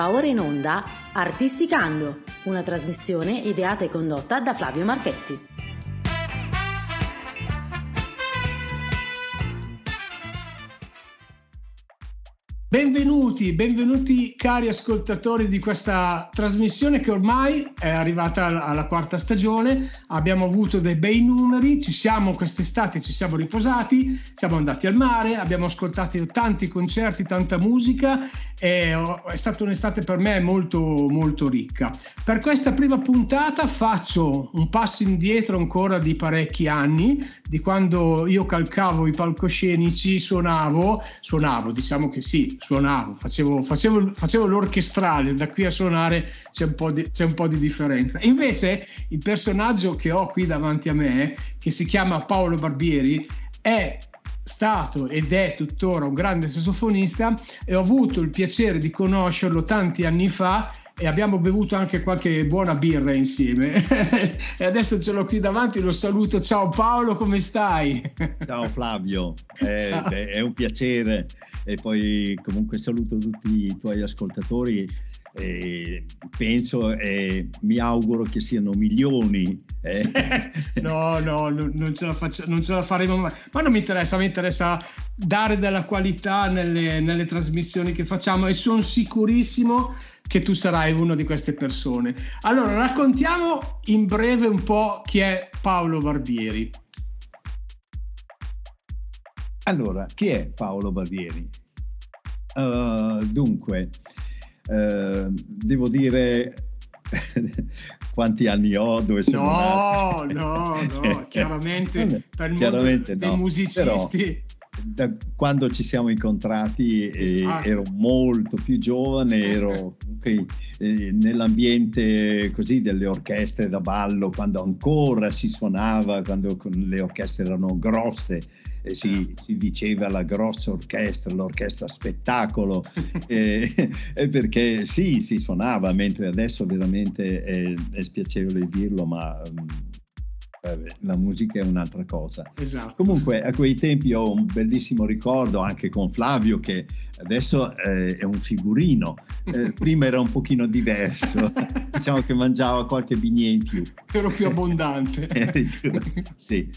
Va ora in onda Artisticando, una trasmissione ideata e condotta da Flavio Marchetti. Benvenuti, benvenuti cari ascoltatori di questa trasmissione che ormai è arrivata alla quarta stagione, abbiamo avuto dei bei numeri, ci siamo quest'estate, ci siamo riposati, siamo andati al mare, abbiamo ascoltato tanti concerti, tanta musica è stata un'estate per me molto molto ricca. Per questa prima puntata faccio un passo indietro ancora di parecchi anni, di quando io calcavo i palcoscenici, suonavo, suonavo, diciamo che sì, suonavo, facevo, facevo, facevo, l'orchestrale, da qui a suonare c'è un, po di, c'è un po' di differenza. Invece il personaggio che ho qui davanti a me, che si chiama Paolo Barbieri, è stato ed è tuttora un grande sassofonista e ho avuto il piacere di conoscerlo tanti anni fa e abbiamo bevuto anche qualche buona birra insieme. e adesso ce l'ho qui davanti, lo saluto. Ciao Paolo, come stai? Ciao Flavio, è, Ciao. è un piacere e poi comunque saluto tutti i tuoi ascoltatori e penso e mi auguro che siano milioni. Eh. no, no, non ce, faccio, non ce, la faremo mai. Ma non mi interessa, mi interessa dare della qualità nelle, nelle trasmissioni che facciamo e sono sicurissimo che tu sarai una di queste persone. Allora, raccontiamo in breve un po' chi è Paolo Barbieri. Allora, chi è Paolo Barbieri? Uh, dunque, uh, devo dire quanti anni ho, dove sono no, nato. No, no, chiaramente per chiaramente no, dei musicisti... Però, da quando ci siamo incontrati eh, ah. ero molto più giovane, ero okay, eh, nell'ambiente così delle orchestre da ballo, quando ancora si suonava, quando le orchestre erano grosse, eh, si, certo. si, diceva la grossa orchestra, l'orchestra spettacolo, perché sì, si suonava, mentre adesso veramente è, è spiacevole dirlo, ma... Um, la musica è un'altra cosa. Esatto. Comunque a quei tempi ho un bellissimo ricordo anche con Flavio che adesso eh, è un figurino, eh, prima era un pochino diverso, diciamo che mangiava qualche bignè in più. Ero più abbondante. sì,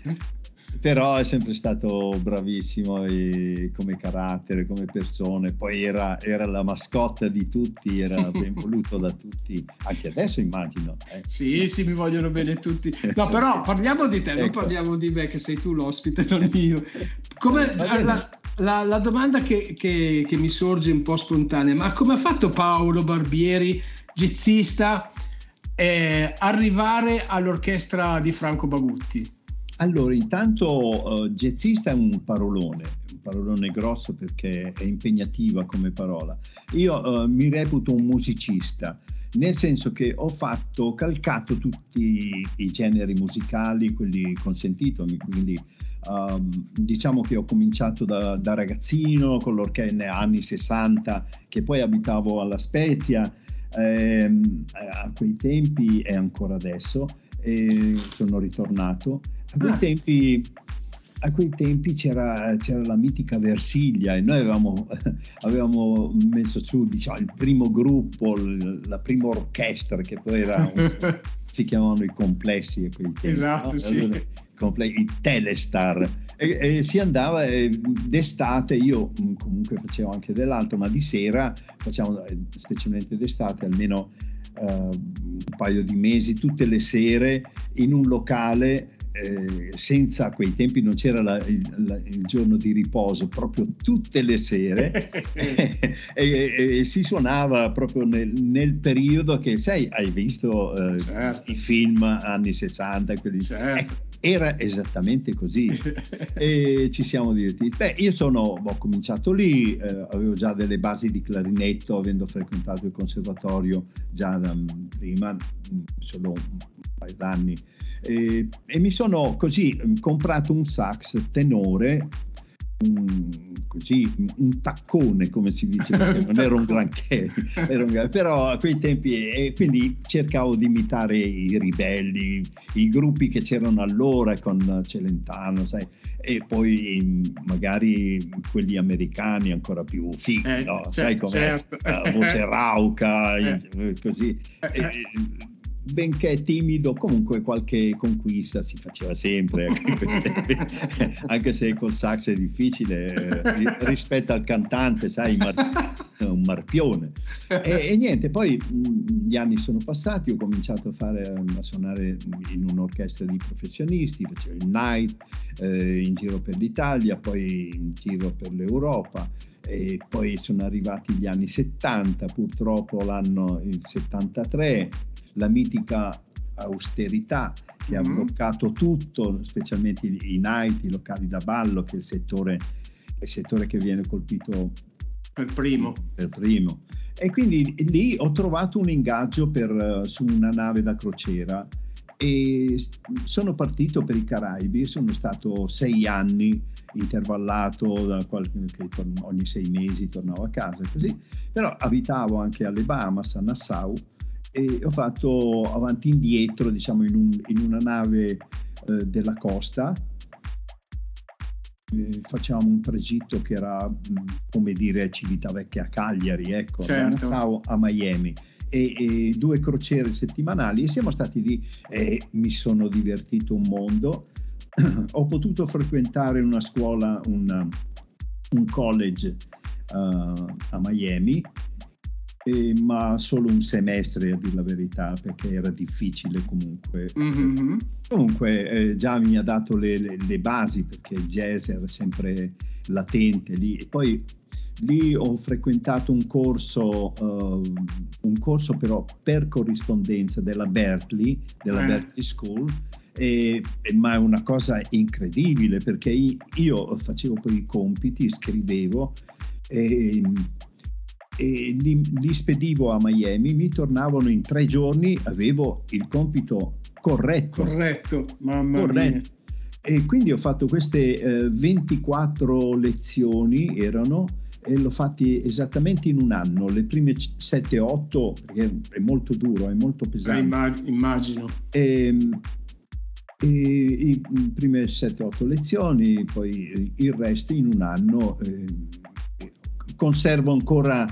però è sempre stato bravissimo come carattere, come persone, poi era, era, la mascotta di tutti, era ben voluto da tutti, anche adesso immagino. Eh. Sì, sì, mi vogliono bene tutti. No, però parliamo di te, ecco. non parliamo di me che sei tu l'ospite, non io. Come, la, la, la, domanda che, che, che mi sorge un po' spontanea, ma come ha fatto Paolo Barbieri, jazzista, eh, arrivare all'orchestra di Franco Bagutti? Allora, intanto uh, jazzista è un parolone, un parolone grosso perché è impegnativa come parola. Io uh, mi reputo un musicista, nel senso che ho fatto, ho calcato tutti i generi musicali, quelli consentiti, quindi um, diciamo che ho cominciato da, da ragazzino con l'orchestra negli anni 60, che poi abitavo alla Spezia, ehm, a quei tempi e ancora adesso, e sono ritornato a quei, ah. tempi, a quei tempi c'era, c'era, la mitica Versiglia e noi avevamo, avevamo messo su diciamo, il primo gruppo, la prima orchestra che poi era un, si chiamavano i complessi a quei tempi. Esatto, no? sì. Allora, i Telestar e, e, si andava e d'estate io mm, comunque facevo anche dell'altro ma di sera facciamo eh, specialmente d'estate almeno uh, un paio di mesi tutte le sere in un locale eh, senza a quei tempi non c'era la, il, la, il, giorno di riposo, proprio tutte le sere e, e, e, si suonava proprio nel, nel, periodo che, sai, hai visto eh, certo. i film anni 60, quelli, certo. ecco, era esattamente così e ci siamo divertiti. Beh, io sono, ho cominciato lì, eh, avevo già delle basi di clarinetto, avendo frequentato il conservatorio già da, prima, solo un paio d'anni e, e mi sono così mm, comprato un sax tenore un, così, un taccone, come si dice, perché non era un granché, era un, però a quei tempi, e quindi cercavo di imitare i ribelli, i gruppi che c'erano allora con Celentano, sai, e poi magari quelli americani ancora più fighi, eh, no? sai come certo. la voce rauca, eh. così. Eh, eh benché timido, comunque qualche conquista si faceva sempre, anche se col sax è difficile eh, rispetto al cantante, sai, un marpione. E, e, niente, poi gli anni sono passati, ho cominciato a, fare, a suonare in un'orchestra di professionisti, facevo il night eh, in giro per l'Italia, poi in giro per l'Europa e poi sono arrivati gli anni 70, purtroppo l'anno il 73 la mitica austerità che mm-hmm. ha bloccato tutto, specialmente i, night, i locali da ballo, che è il settore, il settore che viene colpito per primo. per primo. E quindi lì ho trovato un ingaggio per, su una nave da crociera e sono partito per i Caraibi, sono stato sei anni intervallato da qualche, ogni sei mesi tornavo a casa così, però abitavo anche alle Bahamas, a Nassau e ho fatto avanti e indietro, diciamo, in, un, in una nave eh, della costa. Eh, facciamo un tragitto che era, mh, come dire, Civitavecchia a Cagliari, ecco, certo. da a Miami. E, e, due crociere settimanali e siamo stati lì e mi sono divertito un mondo. Ho potuto frequentare una scuola, una, un college uh, a Miami eh, ma solo un semestre a dire la verità perché era difficile comunque. Mm-hmm. Comunque eh, già mi ha dato le, le, le, basi perché il jazz era sempre latente lì e poi lì ho frequentato un corso, uh, un corso però per corrispondenza della Berkeley, della eh. Berkeley School. E, ma è una cosa incredibile perché io facevo poi i compiti, scrivevo e e li, li, spedivo a Miami, mi tornavano in tre giorni, avevo il compito corretto. Corretto, mamma corretto. mia. E quindi ho fatto queste eh, 24 lezioni, erano, e l'ho fatti esattamente in un anno, le prime 7-8, perché è molto duro, è molto pesante. Eh, immagino. E, ehm, e, le prime 7-8 lezioni, poi il resto in un anno. Eh, conservo ancora,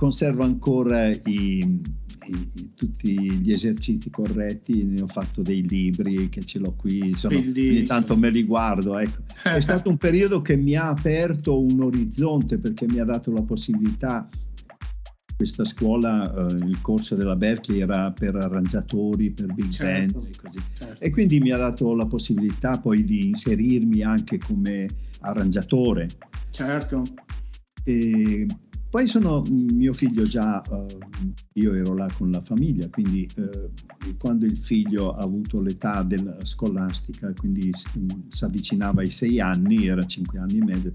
conservo ancora i, i, tutti gli esercizi corretti, ne ho fatto dei libri che ce l'ho qui, sono, ogni tanto me li guardo. Ecco. È stato un periodo che mi ha aperto un orizzonte perché mi ha dato la possibilità questa scuola, eh, il corso della Berkeley era per arrangiatori, per big certo, band e così. Certo. E quindi mi ha dato la possibilità poi di inserirmi anche come arrangiatore. Certo. E poi sono mio figlio già, uh, io ero là con la famiglia, quindi uh, quando il figlio ha avuto l'età della scolastica, quindi si avvicinava ai sei anni, era cinque anni e mezzo,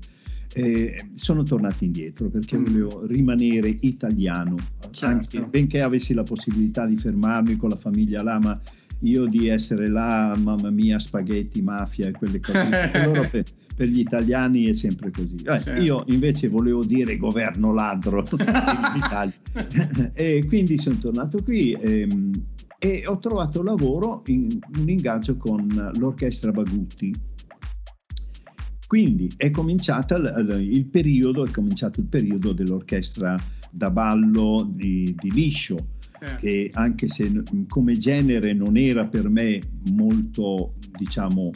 eh, sono tornato indietro perché mm. volevo rimanere italiano, certo. anche, benché avessi la possibilità di fermarmi con la famiglia là, ma io di essere là, mamma mia, spaghetti, mafia e quelle cose. per, per, gli italiani è sempre così. Eh, certo. Io invece volevo dire governo ladro e quindi sono tornato qui e, ehm, e ho trovato lavoro in un ingaggio con l'orchestra Bagutti. Quindi è cominciato il periodo, è cominciato il periodo dell'orchestra da ballo di, di liscio eh. che anche se come genere non era per me molto, diciamo,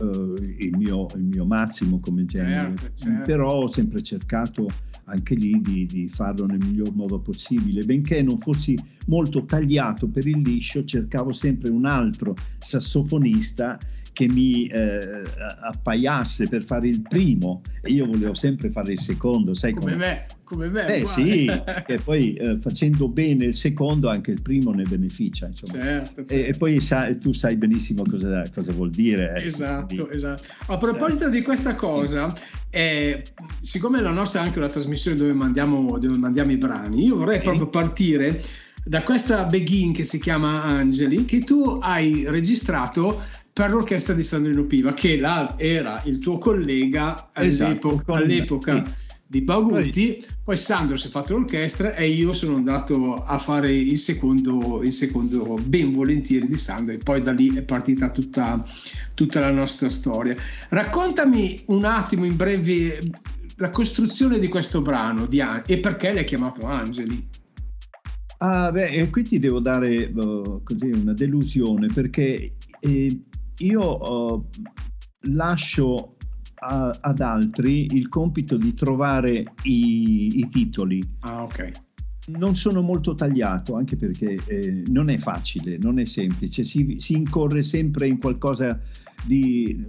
eh, il, mio, il, mio, massimo come genere, certo, certo. però ho sempre cercato anche lì di, di, farlo nel miglior modo possibile. Benché non fossi molto tagliato per il liscio, cercavo sempre un altro sassofonista che mi eh, appaiasse per fare il primo e io volevo sempre fare il secondo, sai come, come me, come me. Eh sì, che poi eh, facendo bene il secondo anche il primo ne beneficia. Certo, certo. E, e, poi sa, tu sai benissimo cosa, cosa vuol dire. Ecco, esatto, quindi, esatto. A proposito di questa cosa, eh, siccome la nostra è anche una trasmissione dove mandiamo, dove mandiamo i brani, io vorrei proprio partire da questa begin che si chiama Angeli che tu hai registrato per l'orchestra di Sandrino Piva, che là era il tuo collega all'epoca, esatto, all'epoca sì. di Bagutti. Poi Sandro si è fatto l'orchestra e io sono andato a fare il secondo, il secondo ben volentieri di Sandro e poi da lì è partita tutta, tutta la nostra storia. Raccontami un attimo in breve la costruzione di questo brano di An- e perché l'hai chiamato Angeli. Ah, beh, qui ti devo dare uh, così una delusione perché eh, io uh, lascio a, ad altri il compito di trovare i, i titoli. Ah, ok. Non sono molto tagliato, anche perché eh, non è facile, non è semplice, si, si incorre sempre in qualcosa di,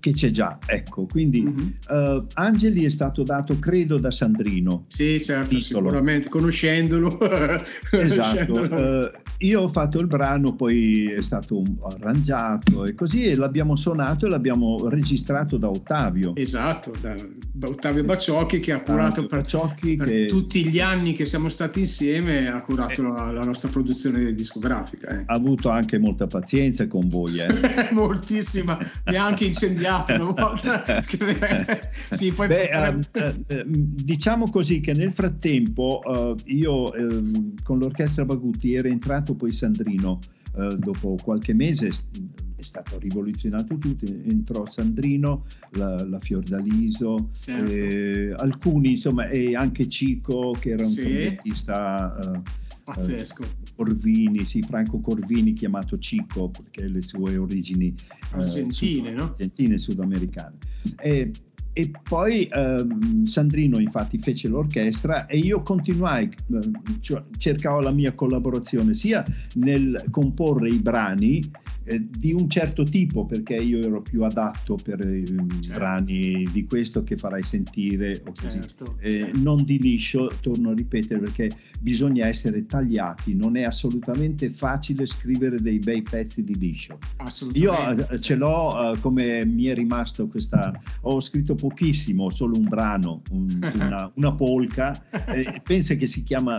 che c'è già, ecco, quindi mm-hmm. uh, Angeli è stato dato credo da Sandrino. Sì, certo, titolo. sicuramente, conoscendolo. esatto, uh, io ho fatto il brano, poi è stato arrangiato e così e l'abbiamo suonato e l'abbiamo registrato da Ottavio. Esatto, da, da Ottavio Baciocchi che ha curato per, per che... tutti gli anni che siamo stati insieme, ha curato eh, la, la, nostra produzione discografica. Eh. Ha avuto anche molta pazienza con voi. Eh. Moltissima, mi ha anche incendiato una volta. sì, poi Beh, uh, uh, diciamo così che nel frattempo io ehm, con l'orchestra Bagutti era entrato poi Sandrino dopo qualche mese è stato rivoluzionato tutto, entrò Sandrino, la, la Fiordaliso, certo. eh, alcuni insomma e anche Cico che era un sì. trombettista pazzesco. Uh, Corvini, sì, Franco Corvini chiamato Cico perché le sue origini argentine, uh, no? argentine sudamericane. E, e poi uh, Sandrino infatti fece l'orchestra e io continuai, cioè, cercavo la mia collaborazione sia nel comporre i brani eh, di un certo tipo perché io ero più adatto per i certo. brani di questo che farai sentire o così. Certo, eh, certo. Non di liscio, torno a ripetere perché bisogna essere tagliati, non è assolutamente facile scrivere dei bei pezzi di liscio. Io eh, ce l'ho come mi è rimasto questa, ho scritto pochissimo, solo un brano, un, una, una, polca, eh, pensa che si chiama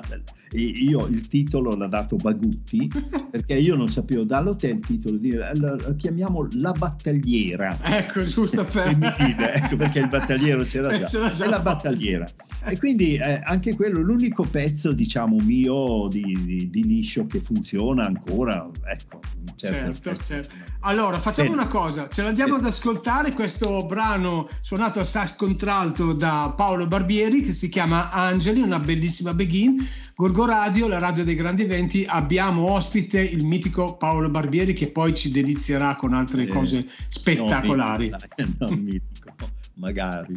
io il titolo l'ha dato Bagutti perché io non sapevo dall'hotel il titolo di, la, chiamiamo la battagliera ecco giusto per ecco perché il battagliero c'era già, c'era già è la battagliera e quindi eh, anche quello l'unico pezzo diciamo mio di, di, di liscio che funziona ancora ecco certo, certo, certo. allora facciamo Bene. una cosa ce l'andiamo Bene. ad ascoltare questo brano suonato a sax contralto da Paolo Barbieri che si chiama Angeli una bellissima begin Gorgo Radio, la radio dei grandi eventi, abbiamo ospite il mitico Paolo Barbieri che poi ci delizierà con altre eh, cose spettacolari. No, mitico, no, mitico, magari.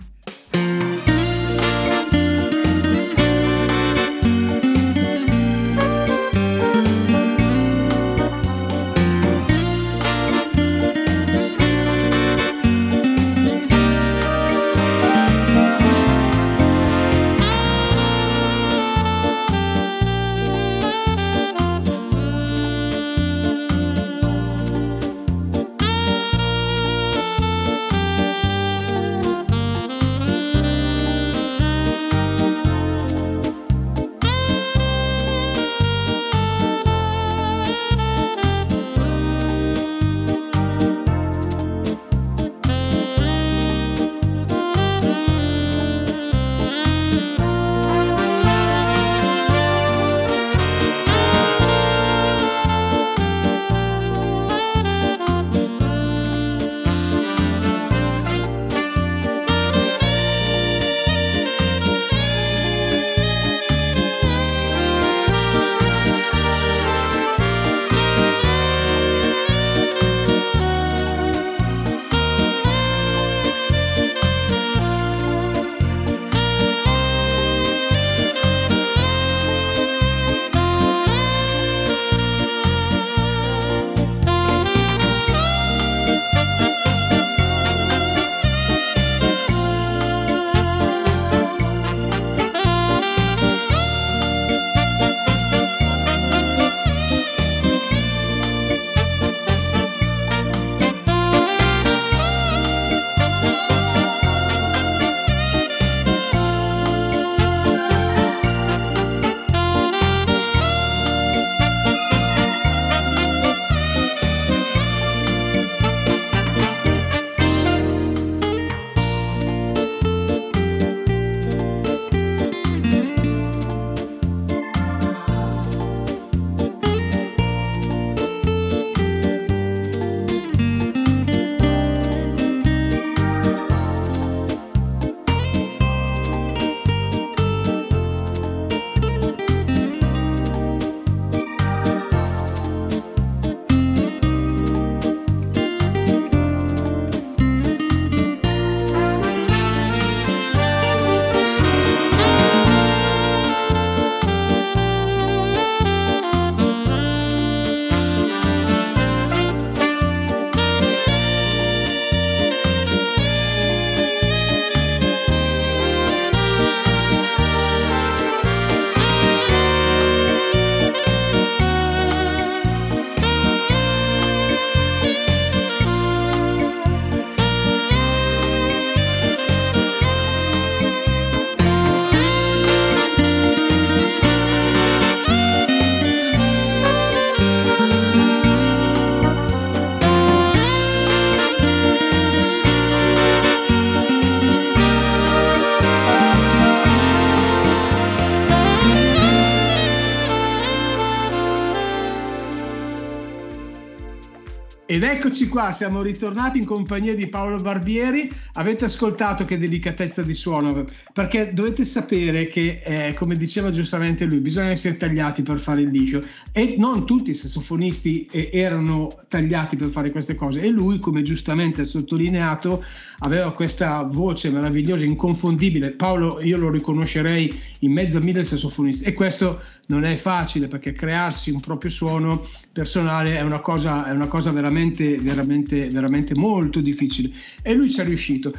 Eccoci qua, siamo ritornati in compagnia di Paolo Barbieri. Avete ascoltato che delicatezza di suono, perché dovete sapere che, eh, come diceva giustamente lui, bisogna essere tagliati per fare il liscio e non tutti i sassofonisti eh, erano tagliati per fare queste cose e lui, come giustamente ha sottolineato, aveva questa voce meravigliosa, inconfondibile. Paolo, io lo riconoscerei in mezzo a mille sassofonisti e questo non è facile perché crearsi un proprio suono personale è una cosa, è una cosa veramente, veramente, veramente molto difficile e lui ci è riuscito.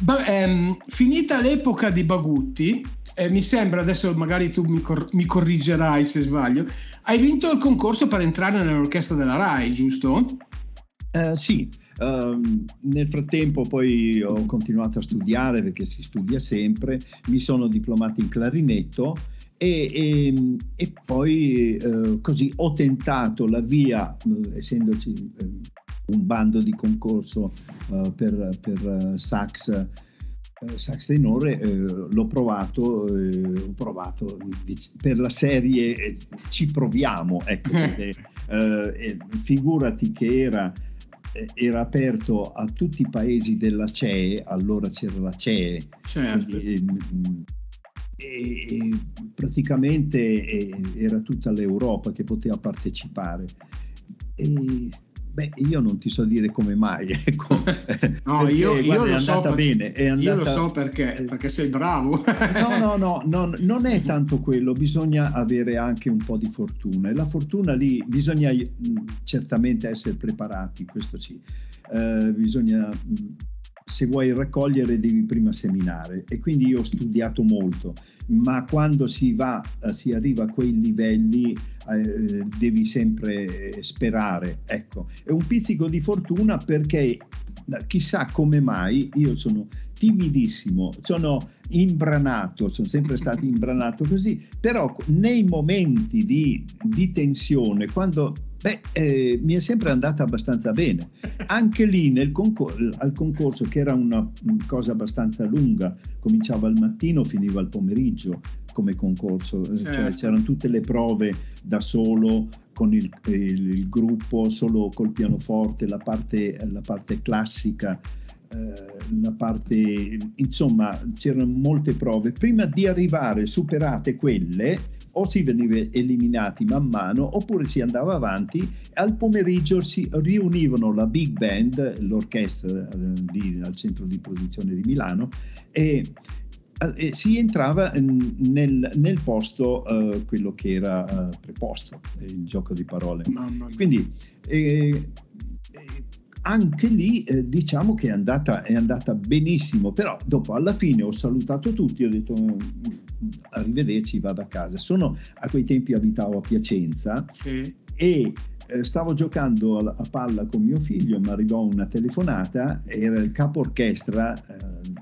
Ba- ehm, finita l'epoca di Bagutti, eh, mi sembra, adesso magari tu mi, cor- mi, corrigerai se sbaglio, hai vinto il concorso per entrare nell'orchestra della RAI, giusto? Uh, sì, uh, nel frattempo poi ho continuato a studiare perché si studia sempre, mi sono diplomato in clarinetto e, e, e poi uh, così ho tentato la via, eh, essendoci eh, un bando di concorso per, per sax sax tenore eh, l'ho provato, eh, ho provato per la serie ci proviamo ecco perché, eh, figurati che era eh, era aperto a tutti i paesi della CE, allora c'era la CE, certo. e, e, praticamente eh, era tutta l'Europa che poteva partecipare. E, Beh, io non ti so dire come mai, ecco. No, io, io, guarda, lo è so andata perché, bene. È andata... Io lo so perché, perché sei bravo. no, no, no, no, non è tanto quello, bisogna avere anche un po' di fortuna. E la fortuna lì bisogna certamente essere preparati, questo sì. Uh, bisogna se vuoi raccogliere devi prima seminare e quindi io ho studiato molto, ma quando si va, eh, si arriva a quei livelli eh, devi sempre eh, sperare, ecco. È un pizzico di fortuna perché chissà come mai io sono timidissimo, sono imbranato, sono sempre stato imbranato così, però nei momenti di, di tensione, quando Beh, eh, mi è sempre andata abbastanza bene. Anche lì concor- al concorso, che era una cosa abbastanza lunga, cominciava al mattino, finiva al pomeriggio come concorso, eh, cioè certo. cioè c'erano tutte le prove da solo con il, il, il gruppo, solo col pianoforte, la parte, la parte classica. Eh, la parte, insomma, c'erano molte prove. Prima di arrivare, superate quelle, o si veniva eliminati man mano oppure si andava avanti al pomeriggio si riunivano la big band l'orchestra eh, lì al centro di produzione di Milano e, eh, e si entrava nel, nel posto uh, quello che era uh, preposto il gioco di parole. Quindi eh, anche lì eh, diciamo che è andata, è andata benissimo, però dopo alla fine ho salutato tutti, ho detto arrivederci, vado a casa. Sono a quei tempi abitavo a Piacenza sì. e eh, stavo giocando a, a, palla con mio figlio, mi arrivò una telefonata, era il capo orchestra eh,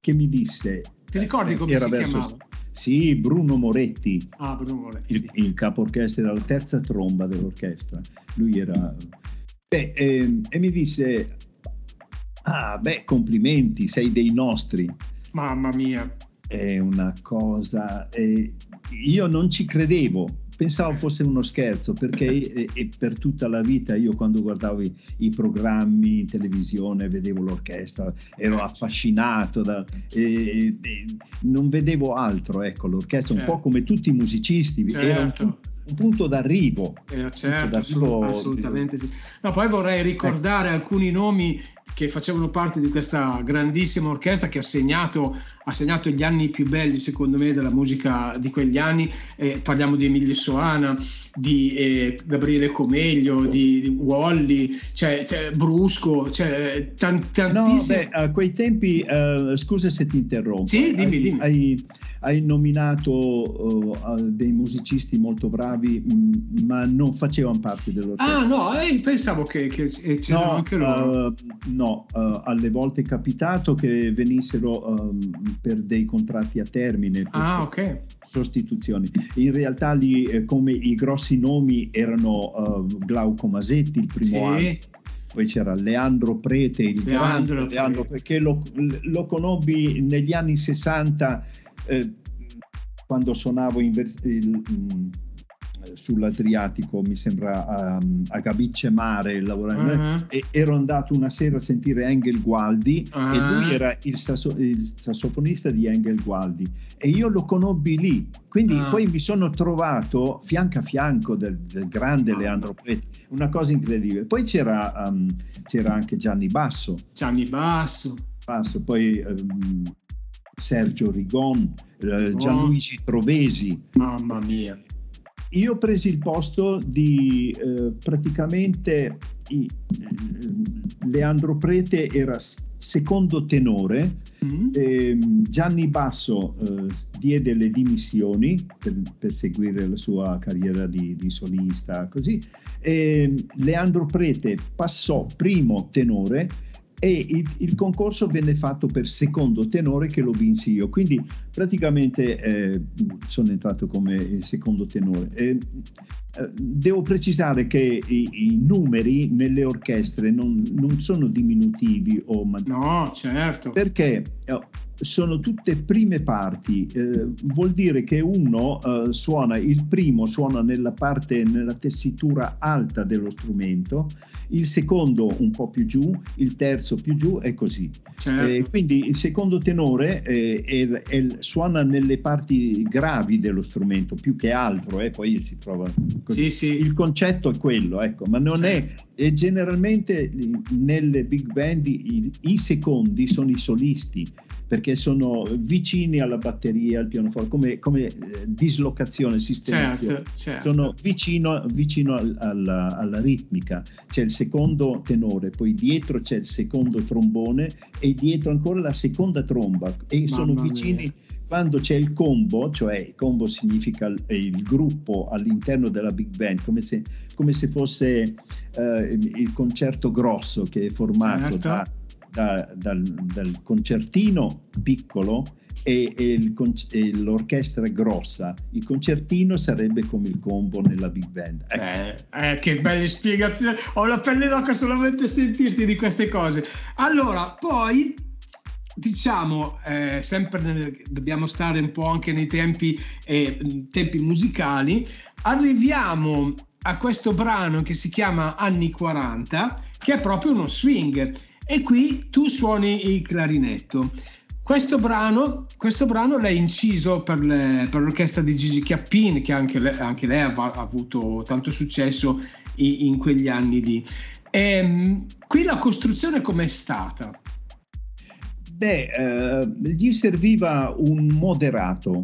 che mi disse... Ti ricordi come era si verso, chiamava? Sì, Bruno Moretti. Ah, Bruno Moretti. Il, il capo orchestra era la terza tromba dell'orchestra. Lui era... Beh, eh, e mi disse, ah, beh, complimenti, sei dei nostri. Mamma mia è una cosa... Eh, io non ci credevo, pensavo fosse uno scherzo perché e, e per tutta la vita io quando guardavo i, i, programmi in televisione vedevo l'orchestra, ero certo. affascinato da, e, e, non vedevo altro, ecco l'orchestra certo. un po' certo. come tutti i musicisti, certo. era un, certo. Un, punto d'arrivo. Eh, certo, d'arrivo assolutamente sì. No, poi vorrei ricordare ecco. alcuni nomi che facevano parte di questa grandissima orchestra che ha segnato, ha segnato gli anni più belli secondo me della musica di quegli anni. Eh, parliamo di Emilio Soana, di eh, Gabriele Comeglio, di, di Wally, cioè, cioè, Brusco, cioè, tant- tantissimi. No, beh, a quei tempi, uh, scusa se ti interrompo. Sì, dimmi, hai, dimmi. Hai, hai nominato uh, dei musicisti molto bravi, mh, mm, ma non facevano parte dell'orchestra. Ah, no, eh, pensavo che, che c'erano no, anche loro. Uh, no, alle volte è capitato che venissero um, per dei contratti a termine. Ah, ok. Sostituzioni. In realtà lì, eh, come i grossi nomi erano uh, Glauco Masetti il primo sì. anno poi c'era Leandro Prete, il Leandro, grande Leandro perché lo, lo, conobbi negli anni 60 eh, quando suonavo in il, sull'Adriatico, mi sembra um, a Gabice Mare, lavorando, uh-huh. e ero andato una sera a sentire Engel Gualdi uh-huh. e lui era il, sasso- il, sassofonista di Engel Gualdi e io lo conobbi lì, quindi uh-huh. poi mi sono trovato fianco a fianco del, del grande Leandro Preti, una cosa incredibile. Poi c'era, um, c'era anche Gianni Basso. Gianni Basso. Basso poi um, Sergio Rigon, eh, Gianluigi Trovesi. Mamma mia. Io ho preso il posto di eh, praticamente i, eh, Leandro Prete era secondo tenore, mm-hmm. eh, Gianni Basso eh, diede le dimissioni per, per, seguire la sua carriera di, di solista, così. Leandro Prete passò primo tenore e il, il, concorso venne fatto per secondo tenore che lo vinsi io, quindi praticamente eh, sono entrato come secondo tenore. Eh, eh, devo precisare che i, i, numeri nelle orchestre non, non sono diminutivi o maggiori. No, certo. Perché oh, sono tutte prime parti, eh, vuol dire che uno eh, suona, il primo suona nella parte, nella tessitura alta dello strumento, il secondo un po' più giù, il terzo più giù e così. Certo. Eh, quindi il secondo tenore è, è, è, suona nelle parti gravi dello strumento più che altro, eh, poi si trova così. Sì, sì. Il concetto è quello, ecco, ma non certo. è, è generalmente nelle big band i, i secondi sono i solisti perché sono vicini alla batteria, al pianoforte, come, come eh, dislocazione, sistemazione. Certo, certo. Sono vicino, vicino al, alla, alla, ritmica. C'è il secondo tenore, poi dietro c'è il secondo trombone e dietro ancora la seconda tromba e Mamma sono vicini. Mia. Quando c'è il combo, cioè il combo significa il, il gruppo all'interno della big band, come se, come se fosse eh, il concerto grosso che è formato certo. da da, dal, dal, concertino piccolo e, e, il, e, l'orchestra grossa. Il concertino sarebbe come il combo nella big band. Ecco. Eh, eh, che belle spiegazioni! Ho la pelle d'oca solamente a sentirti di queste cose. Allora, poi diciamo, eh, sempre nel, dobbiamo stare un po' anche nei tempi, eh, tempi musicali. Arriviamo a questo brano che si chiama Anni 40, che è proprio uno swing e qui tu suoni il clarinetto. Questo brano, questo brano l'hai inciso per, le, per, l'orchestra di Gigi Chiappin, che anche lei, anche lei ha, ha, avuto tanto successo in, in quegli anni lì. E, ehm, qui la costruzione com'è stata? Beh, eh, gli serviva un moderato,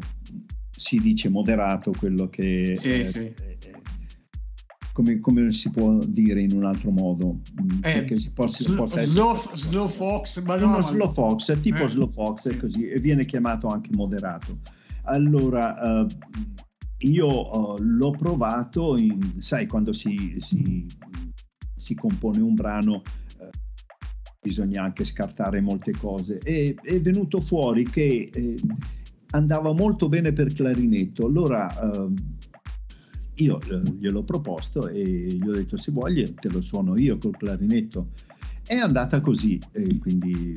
si dice moderato quello che sì, eh, sì come, come, si può dire in un altro modo? Mm, eh, perché si possa, sl- possa slow, slow, Fox, ma no, uno slow Fox, è tipo eh, slow Fox sì. così, e viene chiamato anche moderato. Allora, io l'ho provato, in, sai, quando si, si, si, compone un brano bisogna anche scartare molte cose e è venuto fuori che eh, andava molto bene per clarinetto. Allora io eh, gliel'ho proposto e gli ho detto se vuoi te lo suono io col clarinetto. È andata così, e quindi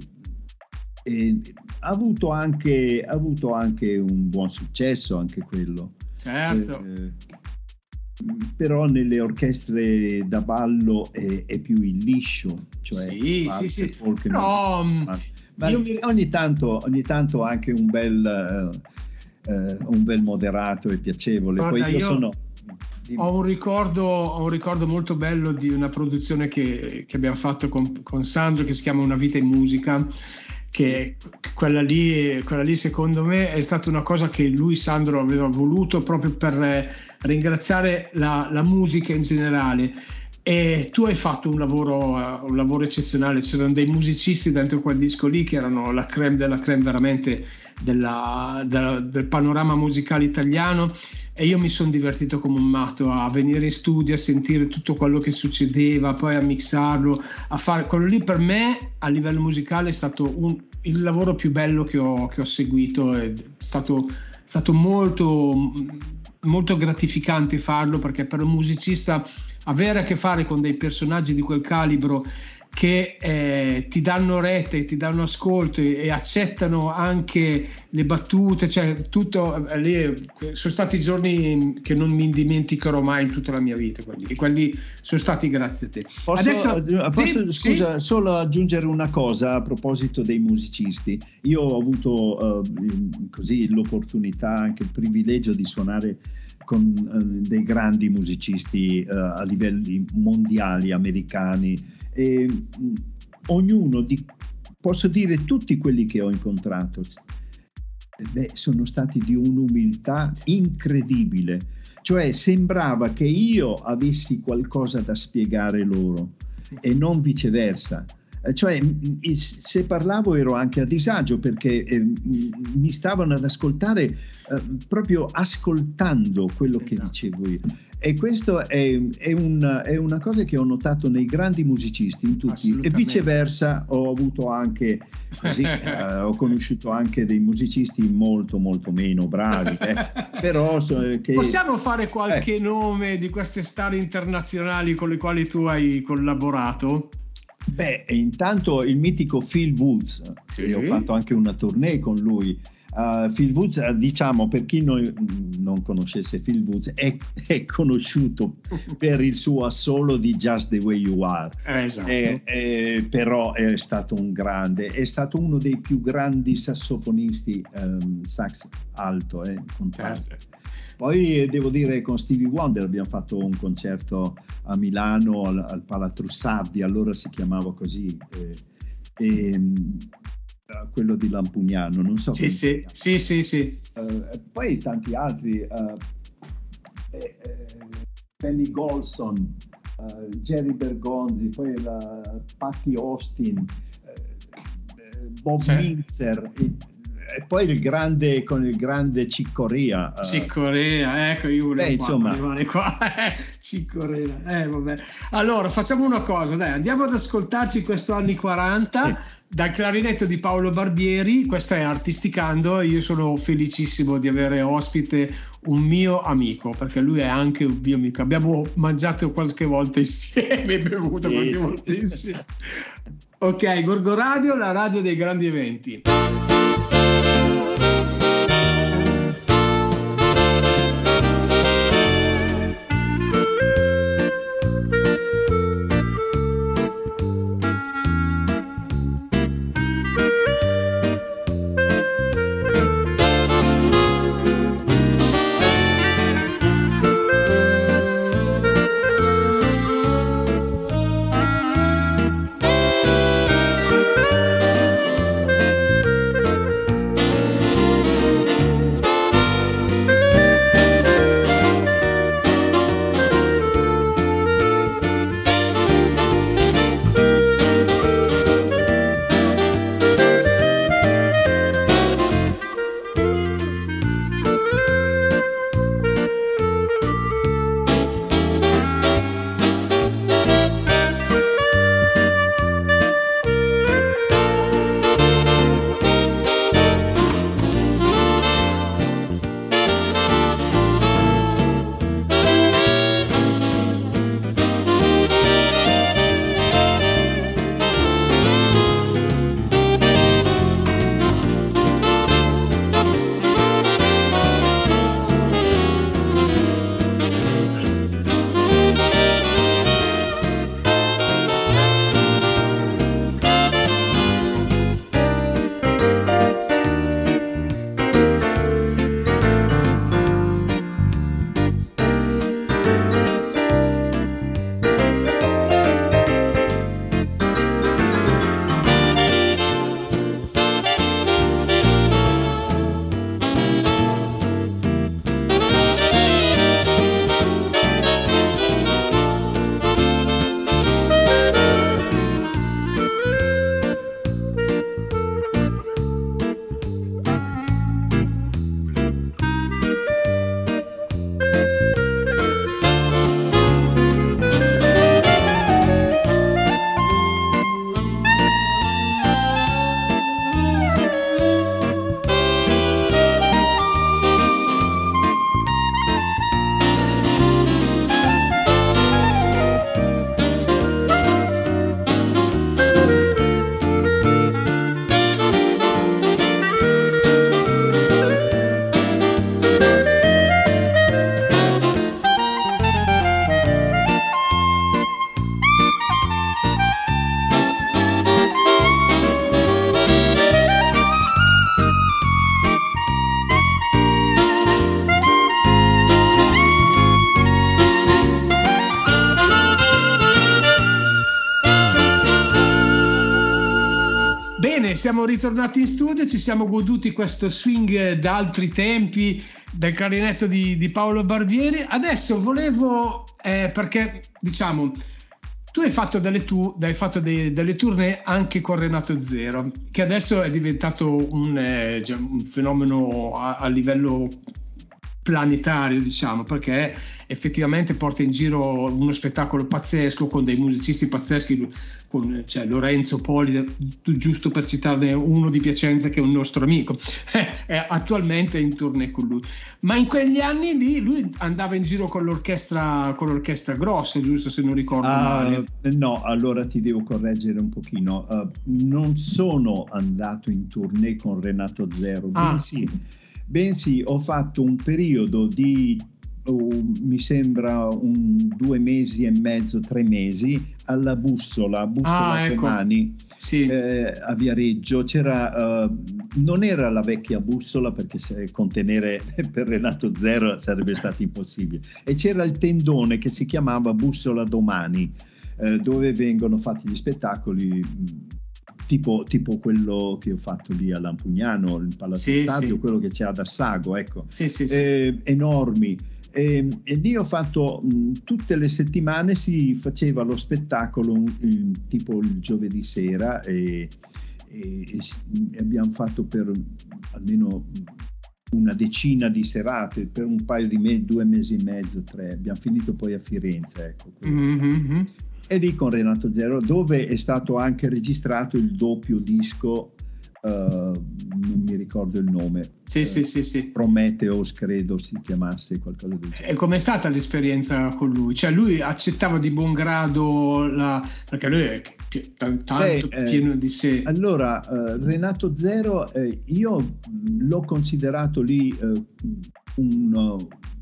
ha, avuto anche, ha avuto anche un buon successo anche quello. Certo. Eh, però nelle orchestre da ballo è, è più il liscio, cioè sì, sì, sì. No, ma, ma mi... ogni, tanto, ogni tanto anche un bel, uh, uh, un bel moderato e piacevole. Guarda, Poi io, io sono ho un, ricordo, ho un, ricordo, molto bello di una produzione che, che abbiamo fatto con, con, Sandro che si chiama Una vita in musica, che quella lì, quella lì secondo me è stata una cosa che lui Sandro aveva voluto proprio per ringraziare la, la musica in generale. E tu hai fatto un lavoro, un lavoro eccezionale, c'erano dei musicisti dentro quel disco lì che erano la creme della creme veramente della, della, del panorama musicale italiano. E io mi sono divertito come un matto a venire in studio, a sentire tutto quello che succedeva, poi a mixarlo, a fare quello lì per me a livello musicale è stato un, il lavoro più bello che ho, che ho seguito, è stato, stato molto, molto gratificante farlo perché per un musicista avere a che fare con dei personaggi di quel calibro che eh, ti danno rete, ti danno ascolto e, e, accettano anche le battute, cioè tutto, eh, lì, sono stati giorni che non mi dimenticherò mai in tutta la mia vita, quelli, quelli sono stati grazie a te. Posso, Adesso, posso te, scusa, sì? solo aggiungere una cosa a proposito dei musicisti. Io ho avuto uh, così l'opportunità, anche il privilegio di suonare con uh, dei grandi musicisti uh, a livelli mondiali, americani, e mm, ognuno di, posso dire tutti quelli che ho incontrato, beh, sono stati di un'umiltà incredibile, cioè sembrava che io avessi qualcosa da spiegare loro e non viceversa. Eh, cioè, se parlavo ero anche a disagio perché eh, mi stavano ad ascoltare eh, proprio ascoltando quello esatto. che dicevo io. E questo è, è, un, è, una cosa che ho notato nei grandi musicisti, in tutti, e viceversa ho avuto anche, così, eh, ho conosciuto anche dei musicisti molto molto meno bravi. Eh. Però, che, Possiamo fare qualche eh. nome di queste star internazionali con le quali tu hai collaborato? Beh, intanto il mitico Phil Woods, sì. ho fatto anche una tournée con lui. Uh, Phil Woods, uh, diciamo, per chi non, non conoscesse Phil Woods, è, è, conosciuto per il suo assolo di Just the Way You Are. Eh, esatto. eh, eh, però è stato un grande, è stato uno dei più grandi sassofonisti um, sax alto, eh, certo. Poi eh, devo dire con Stevie Wonder abbiamo fatto un concerto a Milano al, al Palatrussardi, allora si chiamava così. Eh, e, quello di Lampugnano, non so. Sì, sì, sì, sì, sì. Uh, poi tanti altri, uh, eh, eh, Penny Golson, uh, Jerry Bergonzi, poi la Patti Austin, Bob sì. Minzer e poi il grande con il grande Ciccoria uh, Ciccoria ecco io volevo eh, insomma. rimane qua. Ciccoria eh vabbè. Allora facciamo una cosa dai andiamo ad ascoltarci questo anni 40 eh. dal clarinetto di Paolo Barbieri. Questa è Artisticando. Io sono felicissimo di avere ospite un mio amico perché lui è anche un mio amico. Abbiamo mangiato qualche volta insieme bevuto sì, qualche sì. volta insieme. Ok Gorgo Radio la radio dei grandi eventi ritornati in studio, ci siamo goduti questo swing d'altri tempi del clarinetto di, di Paolo Barbieri. Adesso volevo, eh, perché diciamo, tu hai fatto delle, tu, hai fatto dei, delle tournée anche con Renato Zero, che adesso è diventato un, eh, un fenomeno a, a livello planetario, diciamo, perché effettivamente porta in giro uno spettacolo pazzesco con dei musicisti pazzeschi, con cioè, Lorenzo Poli, giusto per citarne uno di Piacenza che è un nostro amico, è attualmente in tournée con lui. Ma in quegli anni lì lui andava in giro con l'orchestra, con l'orchestra grossa, giusto se non ricordo uh, male. No, allora ti devo correggere un pochino. Uh, non sono andato in tournée con Renato Zero, ah. bensì bensì ho fatto un periodo di, oh, mi sembra, un due mesi e mezzo, tre mesi alla bussola, bussola ah, ecco. Comani sì. eh, a Viareggio. C'era, uh, non era la vecchia bussola perché se contenere per Renato Zero sarebbe stato impossibile. E c'era il tendone che si chiamava Bussola Domani, eh, dove vengono fatti gli spettacoli tipo, tipo, quello che ho fatto lì a Lampugnano, il Palazzo sì, Sardio, sì. quello che c'è ad Assago, ecco, eh, enormi. E, e, lì ho fatto mh, tutte le settimane si faceva lo spettacolo mh, tipo il giovedì sera e, e, e abbiamo fatto per almeno una decina di serate per un paio di mesi, due mesi e mezzo, tre. Abbiamo finito poi a Firenze. Ecco, mm-hmm e lì con Renato Zero dove è stato anche registrato il doppio disco uh, non mi ricordo il nome sì, uh, sì, sì, sì. Prometheus credo si chiamasse qualcosa del genere e com'è stata l'esperienza con lui? cioè lui accettava di buon grado la... perché lui è tanto eh, pieno di sé allora uh, Renato Zero io l'ho considerato lì un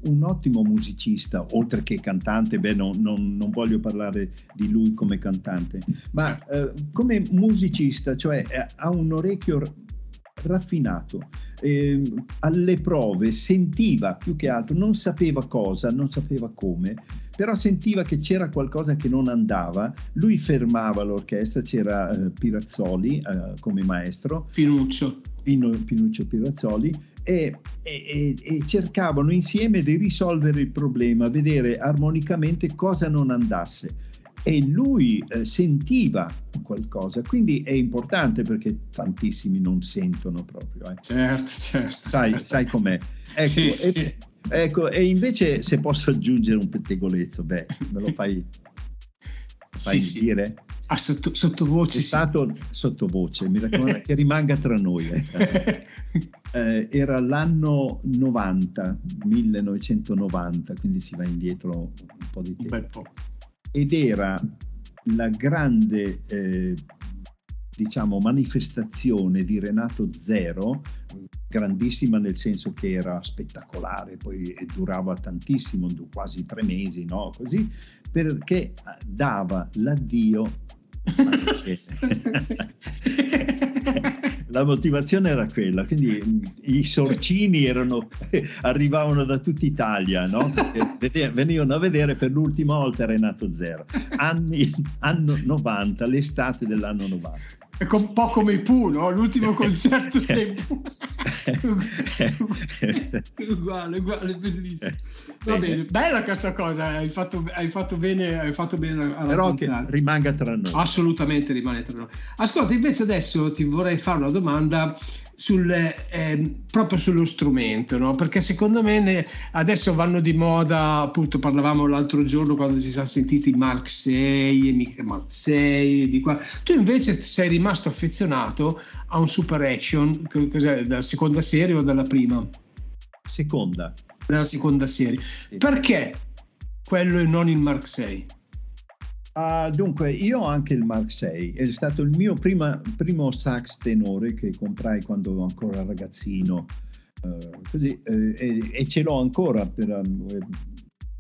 un ottimo musicista, oltre che cantante, beh, non, non, non voglio parlare di lui come cantante, ma eh, come musicista, cioè eh, ha un orecchio raffinato, eh, alle prove sentiva più che altro, non sapeva cosa, non sapeva come, però sentiva che c'era qualcosa che non andava, lui fermava l'orchestra, c'era eh, Pirazzoli eh, come maestro. Pinuccio. Pino, Pinuccio Pirazzoli e, e, e, cercavano insieme di risolvere il problema, vedere armonicamente cosa non andasse. E lui eh, sentiva qualcosa, quindi è importante perché tantissimi non sentono proprio. Eh. Certo, certo. Sai, certo. sai com'è. Ecco, sì, sì. E, ecco, e invece se posso aggiungere un pettegolezzo, beh, me lo fai, fai sì, dire? Ah, sotto, sottovoce. È stato sottovoce, mi raccomando che rimanga tra noi. Eh. eh, era l'anno 90, 1990, quindi si va indietro un po' di tempo. Ed era la grande, eh, diciamo, manifestazione di Renato Zero, grandissima nel senso che era spettacolare, poi durava tantissimo, quasi tre mesi, no? Così, perché dava l'addio la motivazione era quella, quindi i sorcini erano, arrivavano da tutta Italia, no? venivano a vedere per l'ultima volta Renato Zero, anni, anno 90, l'estate dell'anno 90. È un po' come i Pooh, no? L'ultimo concerto dei Pooh. uguale, uguale, bellissimo. Va bene, bella questa cosa, hai fatto, hai fatto bene, hai fatto bene a Però che rimanga tra noi. Assolutamente rimane tra noi. Ascolta, invece adesso ti vorrei fare una domanda sul, eh, proprio sullo strumento, no? perché secondo me ne, adesso vanno di moda, appunto parlavamo l'altro giorno quando si sono sentiti Mark 6 e Mica Mark 6, di qua. tu invece sei rimasto affezionato a un Super Action, cos'è, dalla seconda serie o dalla prima? Seconda. Dalla seconda serie. Sì. Perché quello e non il Mark 6? Uh, dunque, io ho anche il Mark VI, è stato il mio prima, primo sax tenore che comprai quando ero ancora ragazzino, uh, così, eh, e, e, ce l'ho ancora per, uh,